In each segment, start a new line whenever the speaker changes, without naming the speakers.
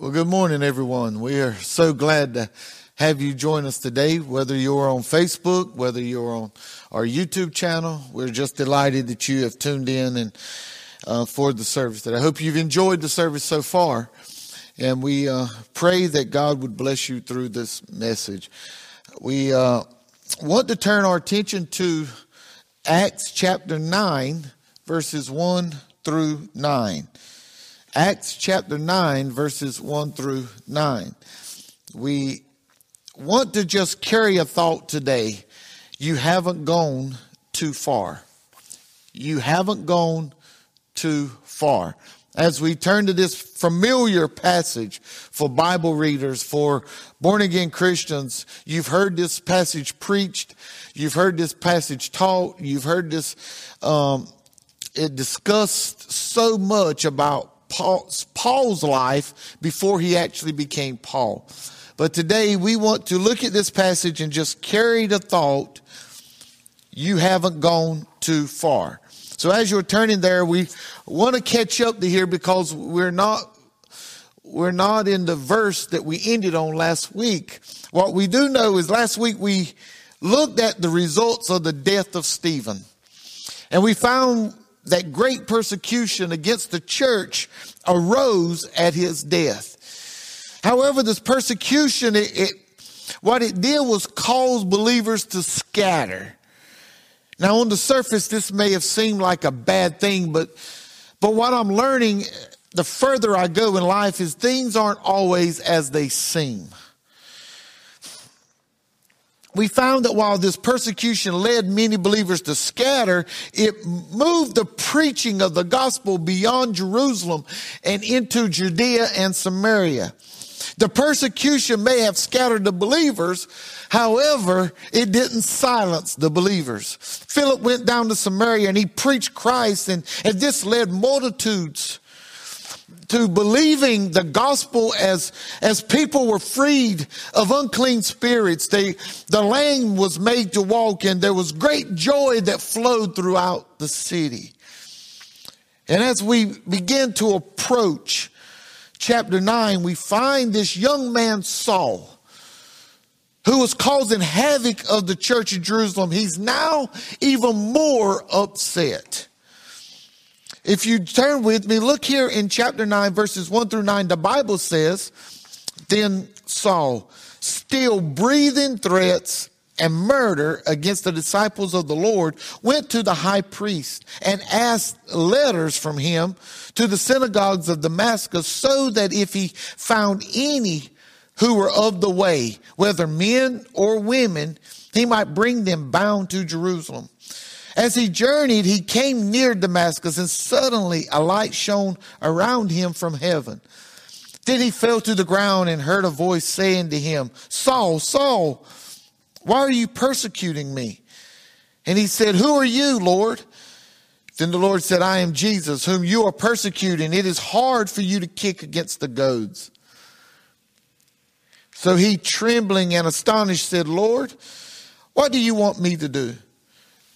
Well, good morning, everyone. We are so glad to have you join us today, whether you're on Facebook, whether you're on our YouTube channel. We're just delighted that you have tuned in and uh, for the service That I hope you've enjoyed the service so far, and we uh, pray that God would bless you through this message. We uh, want to turn our attention to Acts chapter 9, verses 1 through 9. Acts chapter 9, verses 1 through 9. We want to just carry a thought today. You haven't gone too far. You haven't gone too far. As we turn to this familiar passage for Bible readers, for born again Christians, you've heard this passage preached, you've heard this passage taught, you've heard this um, it discussed so much about Paul's, Paul's life before he actually became Paul. But today we want to look at this passage and just carry the thought, you haven't gone too far. So as you're turning there, we want to catch up to here because we're not we're not in the verse that we ended on last week. What we do know is last week we looked at the results of the death of Stephen. And we found that great persecution against the church arose at his death. However, this persecution, it, it, what it did was cause believers to scatter. Now, on the surface, this may have seemed like a bad thing, but, but what I'm learning the further I go in life is things aren't always as they seem we found that while this persecution led many believers to scatter, it moved the preaching of the gospel beyond Jerusalem and into Judea and Samaria. The persecution may have scattered the believers. However, it didn't silence the believers. Philip went down to Samaria and he preached Christ and, and this led multitudes to believing the gospel as, as people were freed of unclean spirits. They, the lame was made to walk and there was great joy that flowed throughout the city. And as we begin to approach chapter 9, we find this young man Saul who was causing havoc of the church of Jerusalem. He's now even more upset. If you turn with me, look here in chapter 9, verses 1 through 9. The Bible says, Then Saul, still breathing threats and murder against the disciples of the Lord, went to the high priest and asked letters from him to the synagogues of Damascus, so that if he found any who were of the way, whether men or women, he might bring them bound to Jerusalem. As he journeyed, he came near Damascus, and suddenly a light shone around him from heaven. Then he fell to the ground and heard a voice saying to him, Saul, Saul, why are you persecuting me? And he said, Who are you, Lord? Then the Lord said, I am Jesus, whom you are persecuting. It is hard for you to kick against the goads. So he, trembling and astonished, said, Lord, what do you want me to do?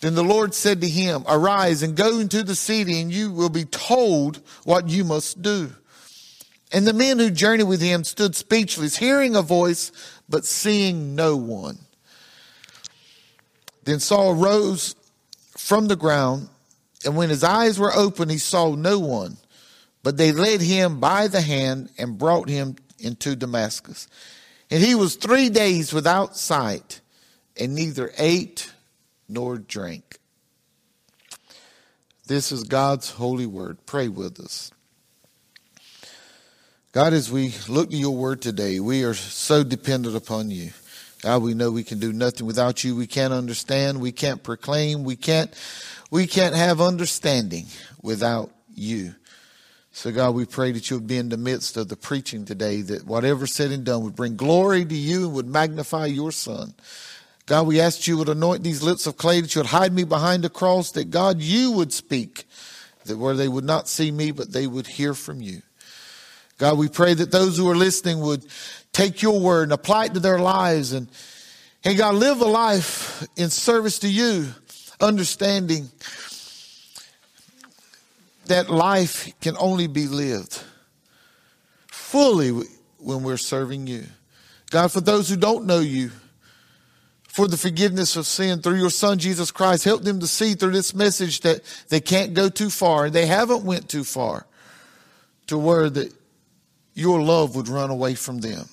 Then the Lord said to him, Arise and go into the city, and you will be told what you must do. And the men who journeyed with him stood speechless, hearing a voice, but seeing no one. Then Saul rose from the ground, and when his eyes were open, he saw no one. But they led him by the hand and brought him into Damascus. And he was three days without sight, and neither ate nor drink. This is God's holy word. Pray with us. God, as we look to your word today, we are so dependent upon you. God, we know we can do nothing without you. We can't understand. We can't proclaim. We can't, we can't have understanding without you. So God, we pray that you would be in the midst of the preaching today, that whatever said and done would bring glory to you and would magnify your son. God, we ask you would anoint these lips of clay, that you would hide me behind the cross, that God, you would speak, that where they would not see me, but they would hear from you. God, we pray that those who are listening would take your word and apply it to their lives and, and God, live a life in service to you, understanding that life can only be lived fully when we're serving you. God, for those who don't know you, for the forgiveness of sin through your son Jesus Christ. Help them to see through this message that they can't go too far and they haven't went too far to where that your love would run away from them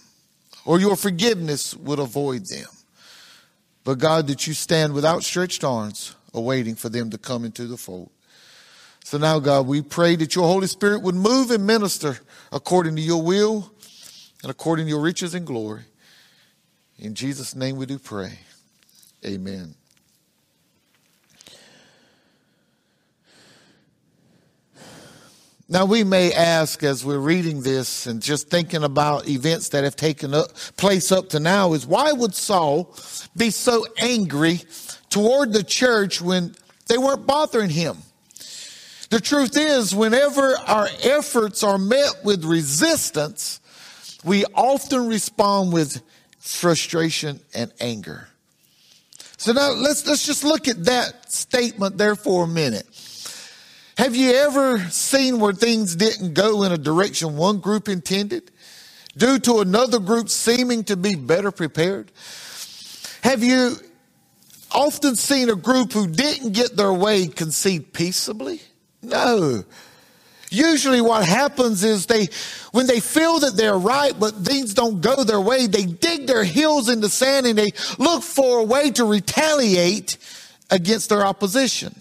or your forgiveness would avoid them. But God, that you stand with outstretched arms awaiting for them to come into the fold. So now, God, we pray that your Holy Spirit would move and minister according to your will and according to your riches and glory. In Jesus' name we do pray. Amen. Now, we may ask as we're reading this and just thinking about events that have taken up, place up to now is why would Saul be so angry toward the church when they weren't bothering him? The truth is, whenever our efforts are met with resistance, we often respond with frustration and anger. So now let's, let's just look at that statement there for a minute. Have you ever seen where things didn't go in a direction one group intended due to another group seeming to be better prepared? Have you often seen a group who didn't get their way concede peaceably? No. Usually what happens is they, when they feel that they're right, but things don't go their way, they dig their heels in the sand and they look for a way to retaliate against their opposition.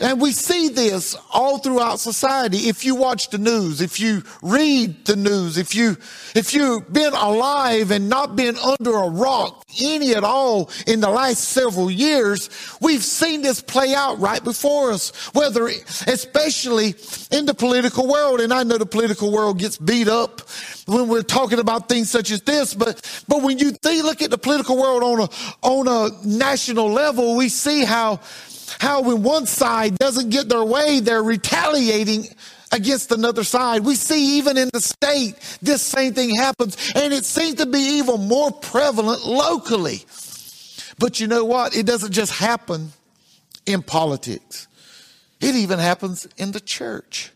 And we see this all throughout society. If you watch the news, if you read the news, if you, if you've been alive and not been under a rock any at all in the last several years, we've seen this play out right before us, whether, especially in the political world. And I know the political world gets beat up when we're talking about things such as this, but, but when you think, look at the political world on a, on a national level, we see how how when one side doesn't get their way, they're retaliating against another side. We see even in the state, this same thing happens, and it seems to be even more prevalent locally. But you know what? It doesn't just happen in politics. It even happens in the church.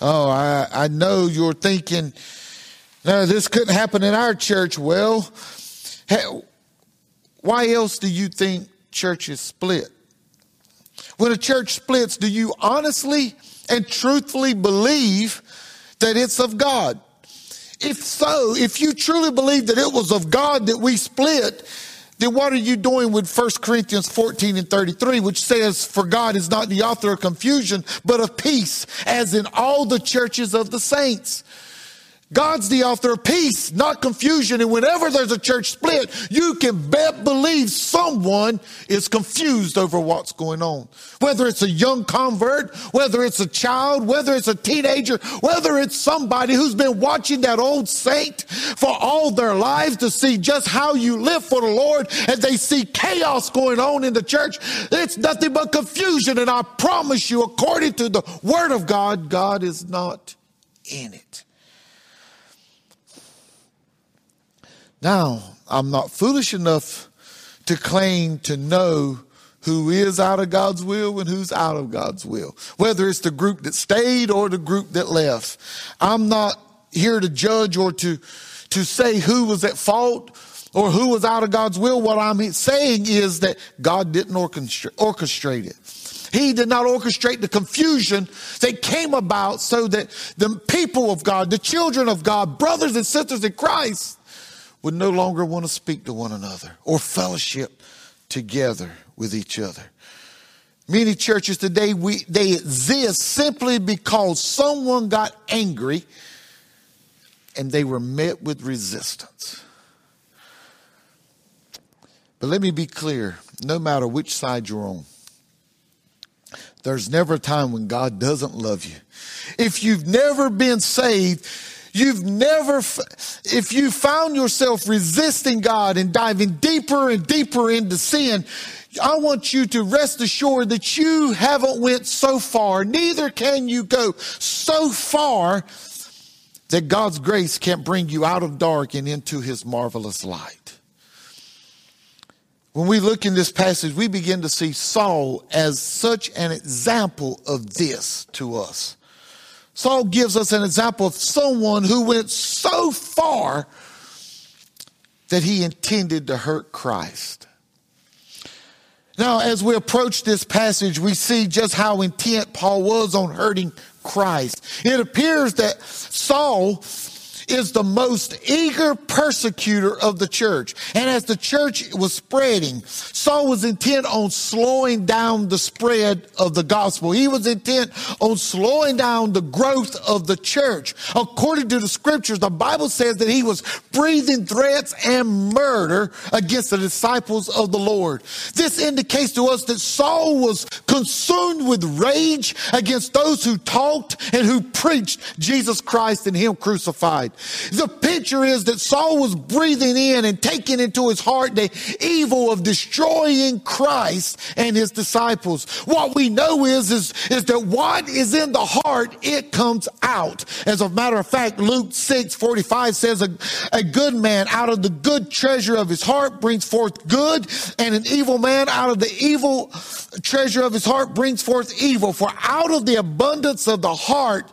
Oh, I, I know you're thinking, no, this couldn't happen in our church. Well, why else do you think churches split? When a church splits, do you honestly and truthfully believe that it's of God? If so, if you truly believe that it was of God that we split, then what are you doing with 1 Corinthians 14 and 33, which says, For God is not the author of confusion, but of peace, as in all the churches of the saints. God's the author of peace, not confusion. And whenever there's a church split, you can bet believe someone is confused over what's going on. Whether it's a young convert, whether it's a child, whether it's a teenager, whether it's somebody who's been watching that old saint for all their lives to see just how you live for the Lord and they see chaos going on in the church. It's nothing but confusion. And I promise you, according to the word of God, God is not in it. Now, I'm not foolish enough to claim to know who is out of God's will and who's out of God's will, whether it's the group that stayed or the group that left. I'm not here to judge or to, to say who was at fault or who was out of God's will. What I'm saying is that God didn't orchestrate it. He did not orchestrate the confusion that came about so that the people of God, the children of God, brothers and sisters in Christ, would no longer want to speak to one another or fellowship together with each other. Many churches today, we, they exist simply because someone got angry and they were met with resistance. But let me be clear no matter which side you're on, there's never a time when God doesn't love you. If you've never been saved, You've never, if you found yourself resisting God and diving deeper and deeper into sin, I want you to rest assured that you haven't went so far, neither can you go so far that God's grace can't bring you out of dark and into his marvelous light. When we look in this passage, we begin to see Saul as such an example of this to us. Saul gives us an example of someone who went so far that he intended to hurt Christ. Now, as we approach this passage, we see just how intent Paul was on hurting Christ. It appears that Saul is the most eager persecutor of the church. And as the church was spreading, Saul was intent on slowing down the spread of the gospel. He was intent on slowing down the growth of the church. According to the scriptures, the Bible says that he was breathing threats and murder against the disciples of the Lord. This indicates to us that Saul was consumed with rage against those who talked and who preached Jesus Christ and him crucified. The picture is that Saul was breathing in and taking into his heart the evil of destroying Christ and his disciples. What we know is, is, is that what is in the heart, it comes out. As a matter of fact, Luke 6 45 says, a, a good man out of the good treasure of his heart brings forth good, and an evil man out of the evil treasure of his heart brings forth evil. For out of the abundance of the heart,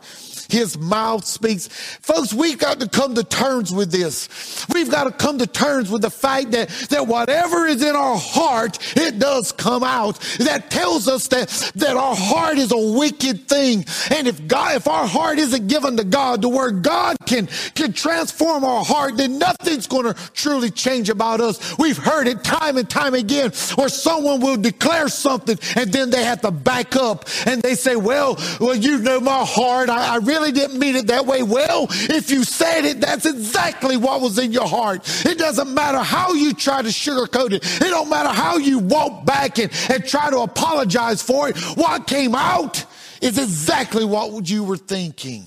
his mouth speaks. Folks, we've got to come to terms with this. We've got to come to terms with the fact that, that whatever is in our heart, it does come out. That tells us that, that our heart is a wicked thing. And if God, if our heart isn't given to God, to where God can, can transform our heart, then nothing's going to truly change about us. We've heard it time and time again where someone will declare something and then they have to back up and they say, well, well, you know my heart. I, I really really didn't mean it that way. Well, if you said it, that's exactly what was in your heart. It doesn't matter how you try to sugarcoat it. It don't matter how you walk back and, and try to apologize for it. What came out is exactly what you were thinking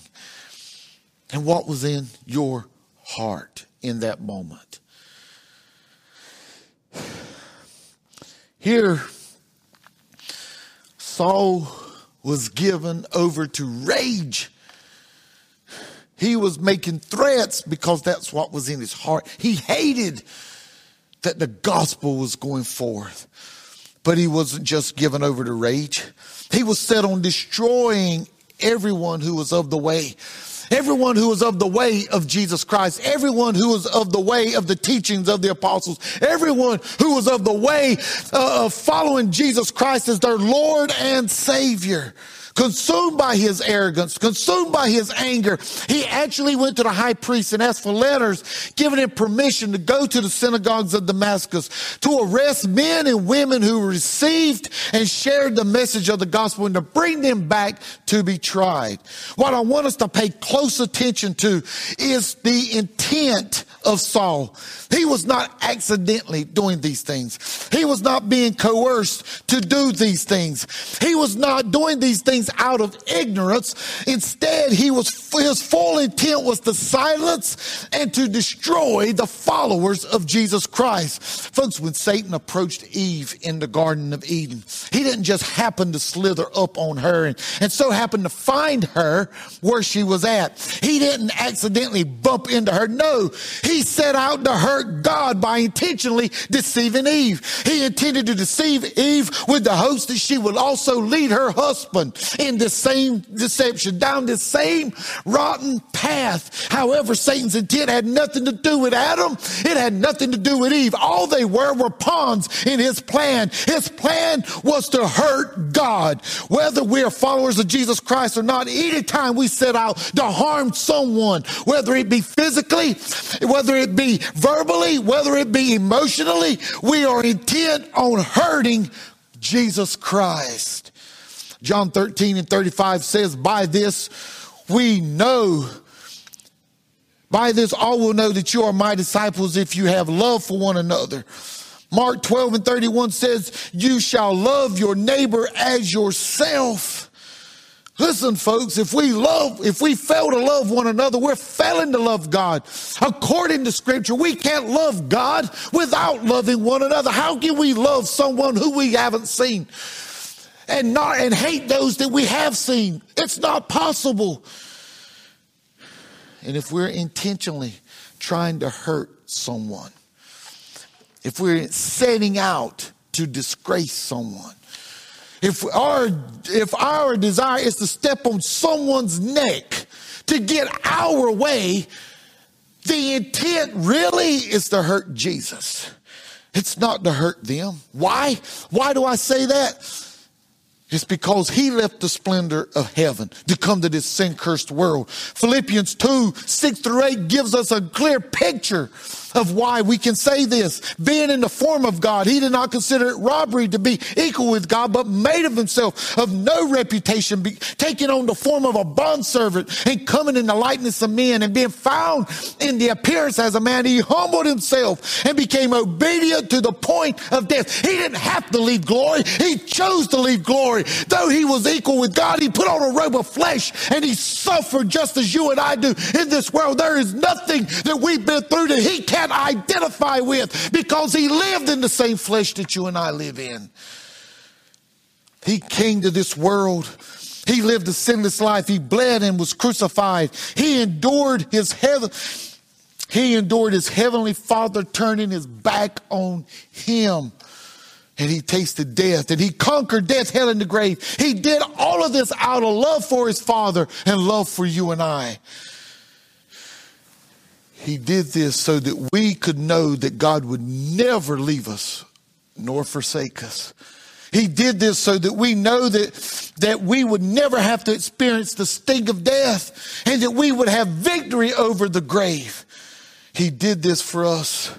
and what was in your heart in that moment. Here, Saul was given over to rage he was making threats because that's what was in his heart. He hated that the gospel was going forth. But he wasn't just given over to rage. He was set on destroying everyone who was of the way. Everyone who was of the way of Jesus Christ, everyone who was of the way of the teachings of the apostles, everyone who was of the way uh, of following Jesus Christ as their Lord and Savior consumed by his arrogance, consumed by his anger, he actually went to the high priest and asked for letters giving him permission to go to the synagogues of Damascus to arrest men and women who received and shared the message of the gospel and to bring them back to be tried. What I want us to pay close attention to is the intent of Saul. He was not accidentally doing these things. He was not being coerced to do these things. He was not doing these things out of ignorance. Instead, he was, his full intent was to silence and to destroy the followers of Jesus Christ. Folks, when Satan approached Eve in the Garden of Eden, he didn't just happen to slither up on her and, and so happen to find her where she was at. He didn't accidentally bump into her. No, he set out to hurt God by intentionally deceiving Eve. He intended to deceive Eve with the hopes that she would also lead her husband in the same deception, down the same rotten path. However, Satan's intent had nothing to do with Adam. It had nothing to do with Eve. All they were were pawns in his plan. His plan was to hurt God. Whether we are followers of Jesus Christ or not, anytime we set out to harm someone, whether it be physically, whether it be verbally, whether it be emotionally, we are intent on hurting Jesus Christ. John 13 and 35 says, By this we know, by this all will know that you are my disciples if you have love for one another. Mark 12 and 31 says, You shall love your neighbor as yourself. Listen, folks, if we love, if we fail to love one another, we're failing to love God. According to scripture, we can't love God without loving one another. How can we love someone who we haven't seen and not, and hate those that we have seen? It's not possible. And if we're intentionally trying to hurt someone, if we're setting out to disgrace someone, if our, if our desire is to step on someone's neck to get our way, the intent really is to hurt Jesus. It's not to hurt them. Why? Why do I say that? It's because he left the splendor of heaven to come to this sin cursed world. Philippians 2, 6 through 8 gives us a clear picture of why we can say this. Being in the form of God, he did not consider it robbery to be equal with God, but made of himself of no reputation, be, taking on the form of a bondservant and coming in the likeness of men and being found in the appearance as a man. He humbled himself and became obedient to the point of death. He didn't have to leave glory. He chose to leave Though he was equal with God, he put on a robe of flesh and he suffered just as you and I do in this world. There is nothing that we've been through that he can't identify with because he lived in the same flesh that you and I live in. He came to this world. He lived a sinless life. He bled and was crucified. He endured his heaven. He endured his heavenly father turning his back on him. And he tasted death and he conquered death, hell, and the grave. He did all of this out of love for his father and love for you and I. He did this so that we could know that God would never leave us nor forsake us. He did this so that we know that, that we would never have to experience the sting of death and that we would have victory over the grave. He did this for us.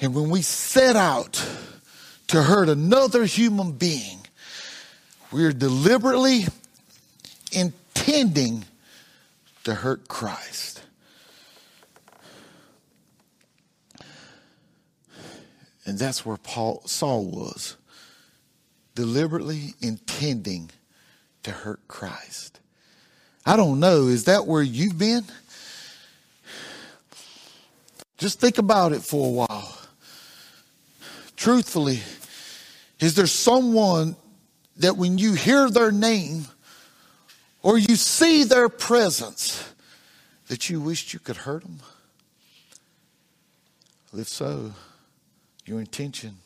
And when we set out to hurt another human being, we're deliberately intending to hurt Christ. And that's where Paul Saul was, deliberately intending to hurt Christ. I don't know, is that where you've been? Just think about it for a while. Truthfully, is there someone that when you hear their name, or you see their presence that you wished you could hurt them? If so, your intention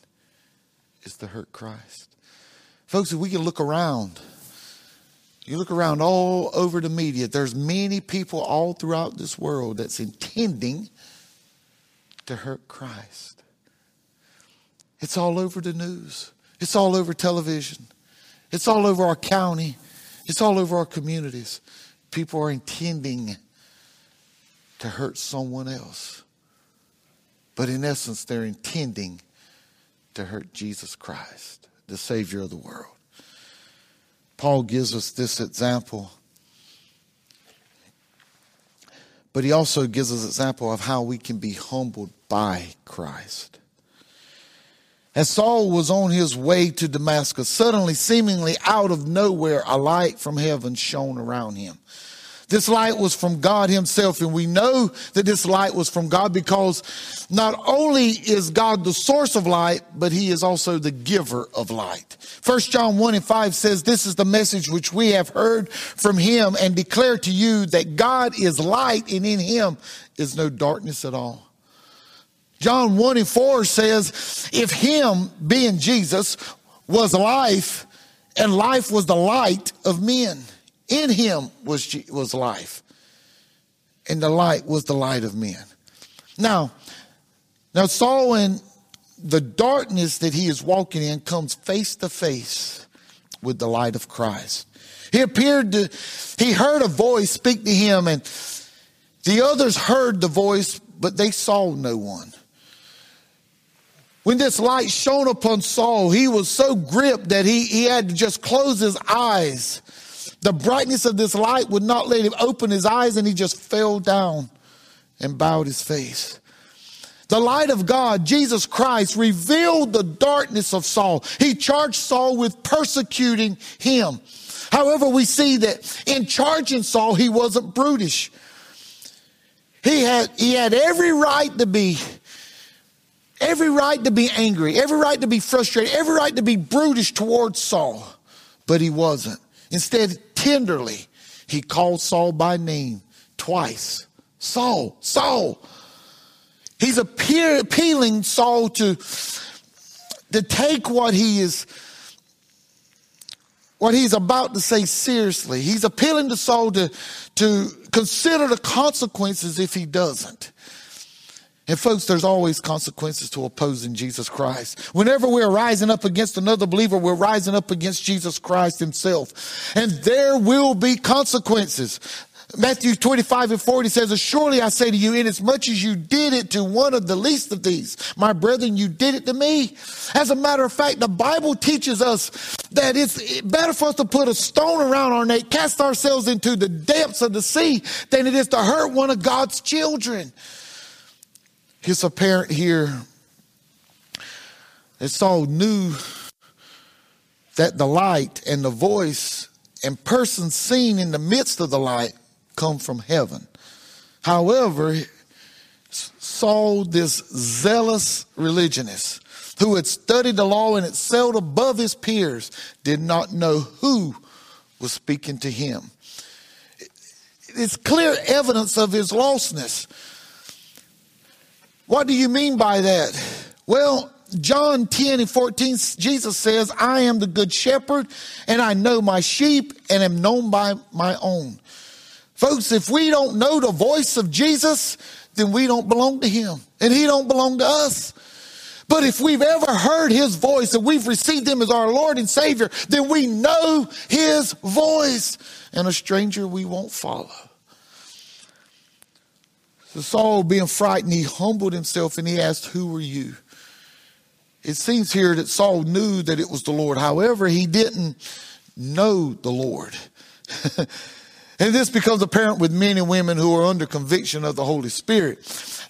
is to hurt Christ. Folks, if we can look around, you look around all over the media, there's many people all throughout this world that's intending to hurt Christ. It's all over the news. It's all over television. It's all over our county. It's all over our communities. People are intending to hurt someone else. But in essence, they're intending to hurt Jesus Christ, the Savior of the world. Paul gives us this example, but he also gives us an example of how we can be humbled by Christ. As Saul was on his way to Damascus, suddenly, seemingly out of nowhere, a light from heaven shone around him. This light was from God himself. And we know that this light was from God because not only is God the source of light, but he is also the giver of light. First John 1 and 5 says, this is the message which we have heard from him and declare to you that God is light and in him is no darkness at all. John 1 and 4 says, if him, being Jesus, was life, and life was the light of men. In him was, was life, and the light was the light of men. Now, now Saul in the darkness that he is walking in comes face to face with the light of Christ. He appeared to, he heard a voice speak to him, and the others heard the voice, but they saw no one. When this light shone upon Saul, he was so gripped that he, he had to just close his eyes. The brightness of this light would not let him open his eyes, and he just fell down and bowed his face. The light of God, Jesus Christ, revealed the darkness of Saul. He charged Saul with persecuting him. However, we see that in charging Saul, he wasn't brutish. He had, he had every right to be every right to be angry, every right to be frustrated, every right to be brutish towards Saul, but he wasn't. Instead, tenderly, he called Saul by name twice. Saul, Saul. He's appealing Saul to, to take what he is what he's about to say seriously. He's appealing to Saul to, to consider the consequences if he doesn't. And folks, there's always consequences to opposing Jesus Christ. Whenever we're rising up against another believer, we're rising up against Jesus Christ himself. And there will be consequences. Matthew 25 and 40 says, Surely I say to you, inasmuch as you did it to one of the least of these, my brethren, you did it to me. As a matter of fact, the Bible teaches us that it's better for us to put a stone around our neck, cast ourselves into the depths of the sea, than it is to hurt one of God's children. It's apparent here that Saul knew that the light and the voice and person seen in the midst of the light come from heaven. However, Saul, this zealous religionist who had studied the law and excelled above his peers, did not know who was speaking to him. It's clear evidence of his lostness. What do you mean by that? Well, John 10 and 14, Jesus says, I am the good shepherd and I know my sheep and am known by my own. Folks, if we don't know the voice of Jesus, then we don't belong to him and he don't belong to us. But if we've ever heard his voice and we've received him as our Lord and Savior, then we know his voice and a stranger we won't follow. So Saul, being frightened, he humbled himself and he asked, Who are you? It seems here that Saul knew that it was the Lord. However, he didn't know the Lord. And this becomes apparent with men and women who are under conviction of the Holy Spirit.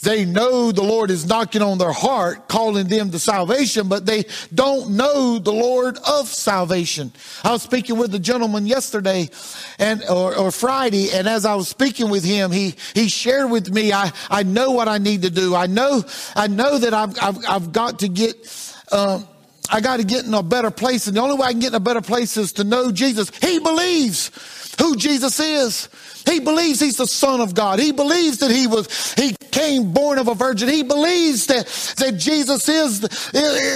They know the Lord is knocking on their heart, calling them to salvation, but they don't know the Lord of salvation. I was speaking with a gentleman yesterday and, or, or Friday, and as I was speaking with him, he, he shared with me, I, I know what I need to do. I know, I know that I've, I've, I've got to get, um, I got to get in a better place. And the only way I can get in a better place is to know Jesus. He believes who Jesus is. He believes he's the son of God. He believes that he was, he came born of a virgin. He believes that, that Jesus is,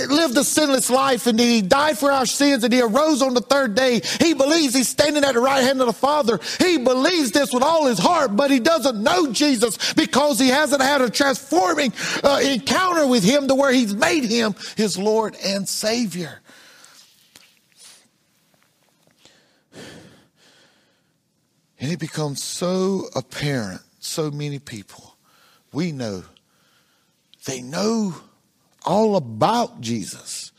lived a sinless life and he died for our sins and he arose on the third day. He believes he's standing at the right hand of the Father. He believes this with all his heart, but he doesn't know Jesus because he hasn't had a transforming uh, encounter with him to where he's made him his Lord and Savior. And it becomes so apparent, so many people we know, they know all about Jesus,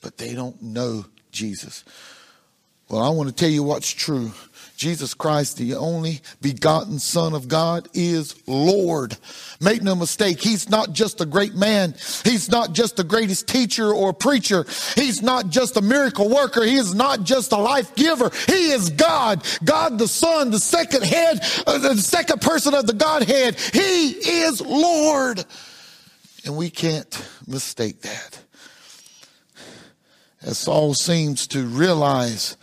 but they don't know Jesus. Well, I want to tell you what's true. Jesus Christ, the only begotten Son of God, is Lord. Make no mistake, He's not just a great man. He's not just the greatest teacher or preacher. He's not just a miracle worker. He is not just a life giver. He is God. God the Son, the second head, uh, the second person of the Godhead. He is Lord. And we can't mistake that. As Saul seems to realize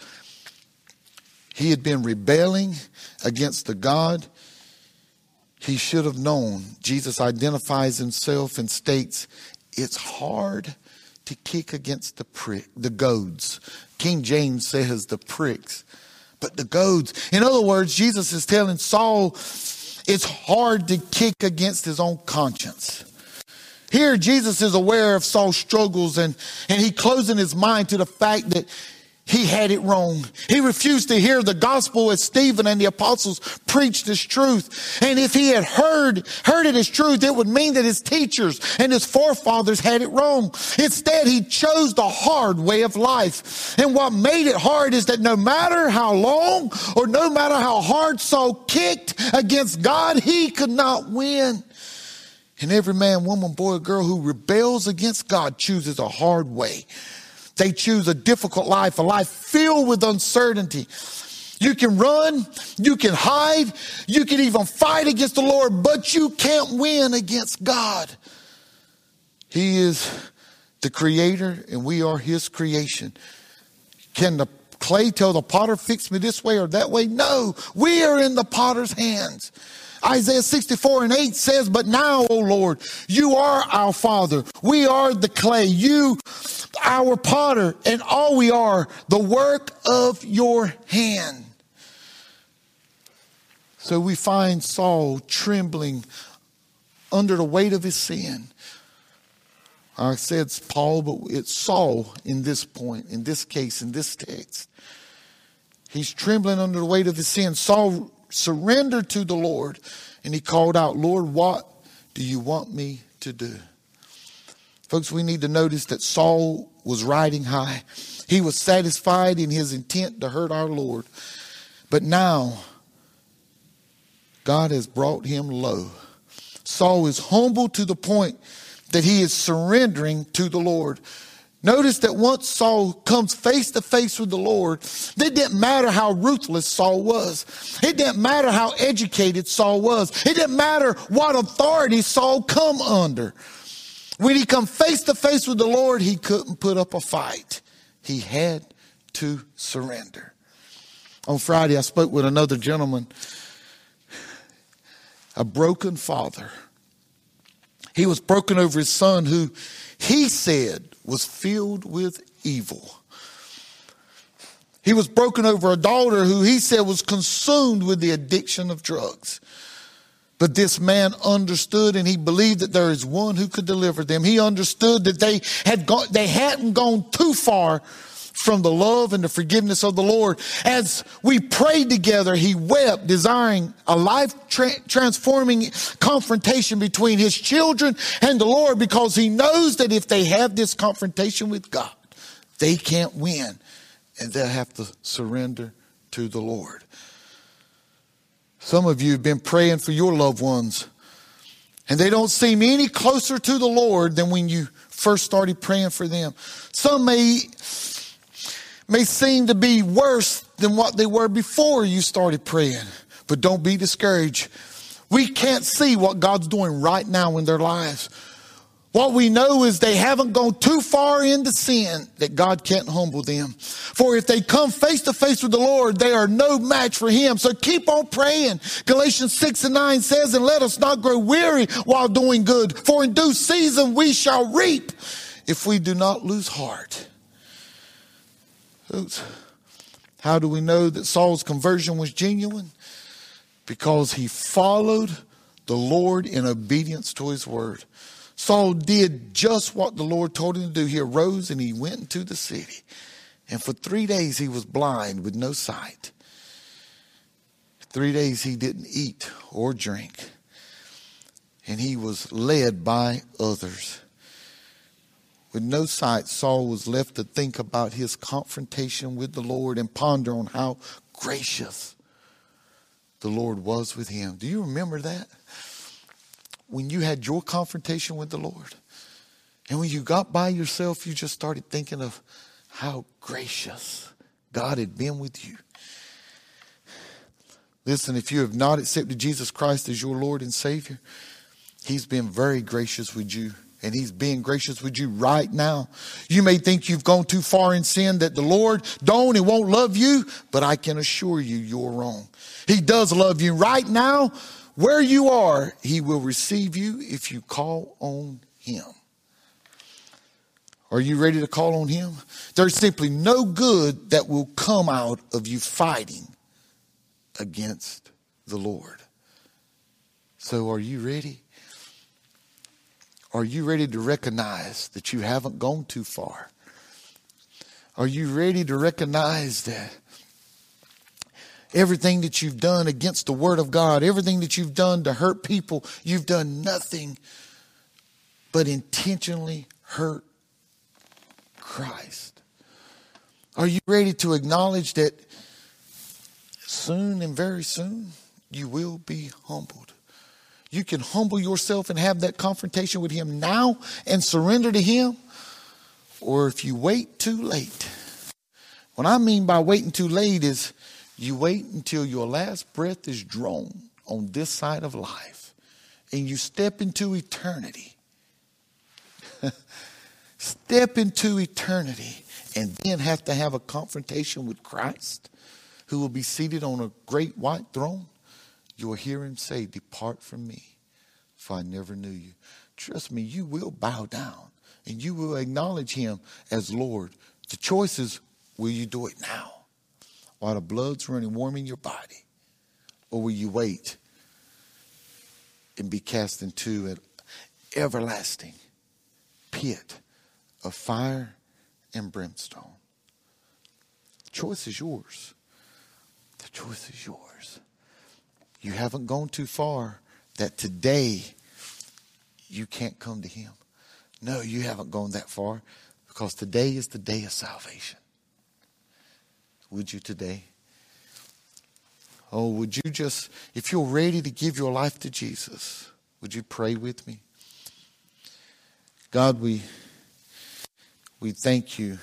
he had been rebelling against the God he should have known. Jesus identifies himself and states, It's hard to kick against the prick, the goads. King James says the pricks, but the goads. In other words, Jesus is telling Saul it's hard to kick against his own conscience. Here, Jesus is aware of Saul's struggles and, and he closing his mind to the fact that he had it wrong. He refused to hear the gospel as Stephen and the apostles preached as truth. And if he had heard, heard it as truth, it would mean that his teachers and his forefathers had it wrong. Instead, he chose the hard way of life. And what made it hard is that no matter how long or no matter how hard Saul kicked against God, he could not win. And every man, woman, boy, or girl who rebels against God chooses a hard way. They choose a difficult life, a life filled with uncertainty. You can run, you can hide, you can even fight against the Lord, but you can't win against God. He is the creator and we are his creation. Can the clay tell the potter, fix me this way or that way? No, we are in the potter's hands. Isaiah 64 and 8 says, But now, O Lord, you are our Father. We are the clay. You our potter, and all we are, the work of your hand. So we find Saul trembling under the weight of his sin. I said it's Paul, but it's Saul in this point, in this case, in this text. He's trembling under the weight of his sin. Saul surrendered to the Lord and he called out, Lord, what do you want me to do? Folks, we need to notice that Saul was riding high. He was satisfied in his intent to hurt our Lord. But now, God has brought him low. Saul is humble to the point that he is surrendering to the Lord. Notice that once Saul comes face to face with the Lord, it didn't matter how ruthless Saul was. It didn't matter how educated Saul was. It didn't matter what authority Saul come under. When he come face to face with the Lord, he couldn't put up a fight. He had to surrender. On Friday, I spoke with another gentleman, a broken father. He was broken over his son who he said was filled with evil. He was broken over a daughter who he said was consumed with the addiction of drugs. But this man understood and he believed that there is one who could deliver them. He understood that they had gone, they hadn't gone too far from the love and the forgiveness of the Lord. As we prayed together, he wept, desiring a life tra- transforming confrontation between his children and the Lord because he knows that if they have this confrontation with God, they can't win and they'll have to surrender to the Lord. Some of you have been praying for your loved ones and they don't seem any closer to the Lord than when you first started praying for them. Some may may seem to be worse than what they were before you started praying. But don't be discouraged. We can't see what God's doing right now in their lives. What we know is they haven't gone too far into sin that God can't humble them. For if they come face to face with the Lord, they are no match for Him. So keep on praying. Galatians 6 and 9 says, and let us not grow weary while doing good. For in due season we shall reap if we do not lose heart. How do we know that Saul's conversion was genuine? Because he followed the Lord in obedience to his word. Saul did just what the Lord told him to do. He arose and he went into the city. And for three days he was blind with no sight. Three days he didn't eat or drink. And he was led by others. With no sight, Saul was left to think about his confrontation with the Lord and ponder on how gracious the Lord was with him. Do you remember that? When you had your confrontation with the Lord, and when you got by yourself, you just started thinking of how gracious God had been with you. Listen, if you have not accepted Jesus Christ as your Lord and Savior, He's been very gracious with you and he's being gracious with you right now. You may think you've gone too far in sin that the Lord don't and won't love you, but I can assure you you're wrong. He does love you right now. Where you are, he will receive you if you call on him. Are you ready to call on him? There's simply no good that will come out of you fighting against the Lord. So are you ready? Are you ready to recognize that you haven't gone too far? Are you ready to recognize that everything that you've done against the Word of God, everything that you've done to hurt people, you've done nothing but intentionally hurt Christ? Are you ready to acknowledge that soon and very soon you will be humbled? You can humble yourself and have that confrontation with Him now and surrender to Him. Or if you wait too late, what I mean by waiting too late is you wait until your last breath is drawn on this side of life and you step into eternity. step into eternity and then have to have a confrontation with Christ who will be seated on a great white throne you will hear him say, Depart from me, for I never knew you. Trust me, you will bow down and you will acknowledge him as Lord. The choice is will you do it now while the blood's running warm in your body? Or will you wait and be cast into an everlasting pit of fire and brimstone? The choice is yours. The choice is yours. You haven't gone too far that today you can't come to Him. No, you haven't gone that far because today is the day of salvation. Would you today? Oh, would you just, if you're ready to give your life to Jesus, would you pray with me? God, we, we thank you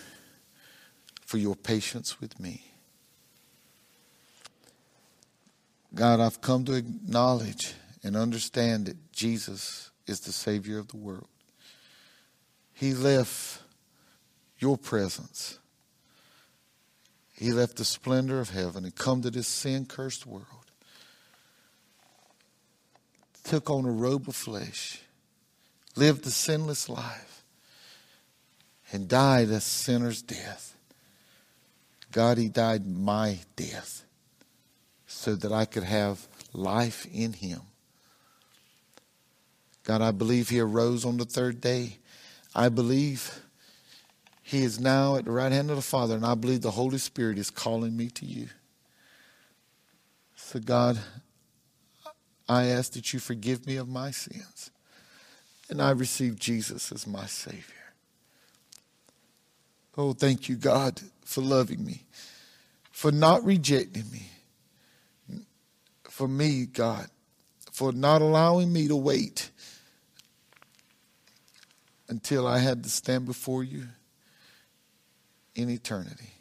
for your patience with me. God, I've come to acknowledge and understand that Jesus is the Savior of the world. He left your presence. He left the splendor of heaven and come to this sin cursed world. Took on a robe of flesh, lived a sinless life, and died a sinner's death. God, He died my death so that I could have life in Him. God, I believe He arose on the third day. I believe He is now at the right hand of the Father, and I believe the Holy Spirit is calling me to you. So, God, I ask that you forgive me of my sins, and I receive Jesus as my Savior. Oh, thank you, God, for loving me, for not rejecting me, for me, God, for not allowing me to wait until I had to stand before you in eternity.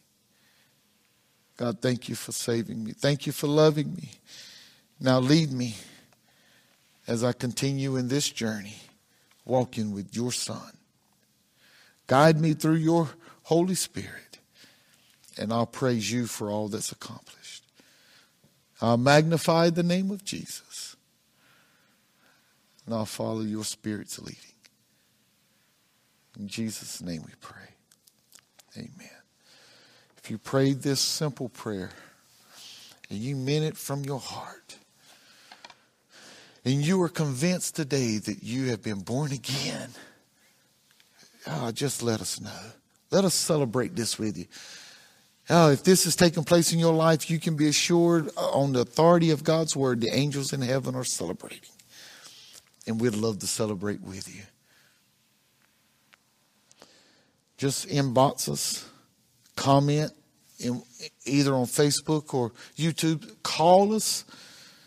God, thank you for saving me. Thank you for loving me. Now lead me as I continue in this journey, walking with your Son. Guide me through your Holy Spirit, and I'll praise you for all that's accomplished. I'll magnify the name of Jesus. And I'll follow your Spirit's leading. In Jesus' name we pray. Amen. If you prayed this simple prayer and you meant it from your heart, and you are convinced today that you have been born again, oh, just let us know. Let us celebrate this with you. Oh, if this has taken place in your life, you can be assured on the authority of God's word, the angels in heaven are celebrating. And we'd love to celebrate with you. Just inbox us, comment in, either on Facebook or YouTube. Call us,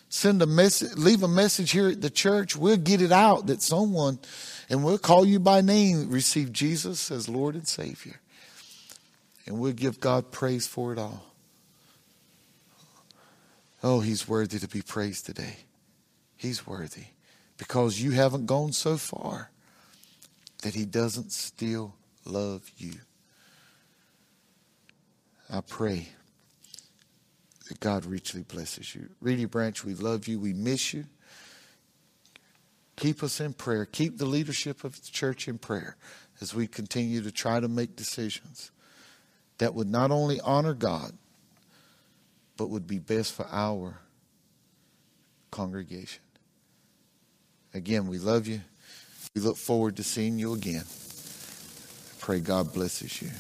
send a message, leave a message here at the church. We'll get it out that someone, and we'll call you by name, receive Jesus as Lord and Savior. And we'll give God praise for it all. Oh, He's worthy to be praised today. He's worthy because you haven't gone so far that He doesn't still love you. I pray that God richly blesses you. Reedy Branch, we love you. We miss you. Keep us in prayer. Keep the leadership of the church in prayer as we continue to try to make decisions that would not only honor God, but would be best for our congregation. Again, we love you. We look forward to seeing you again. Pray God blesses you.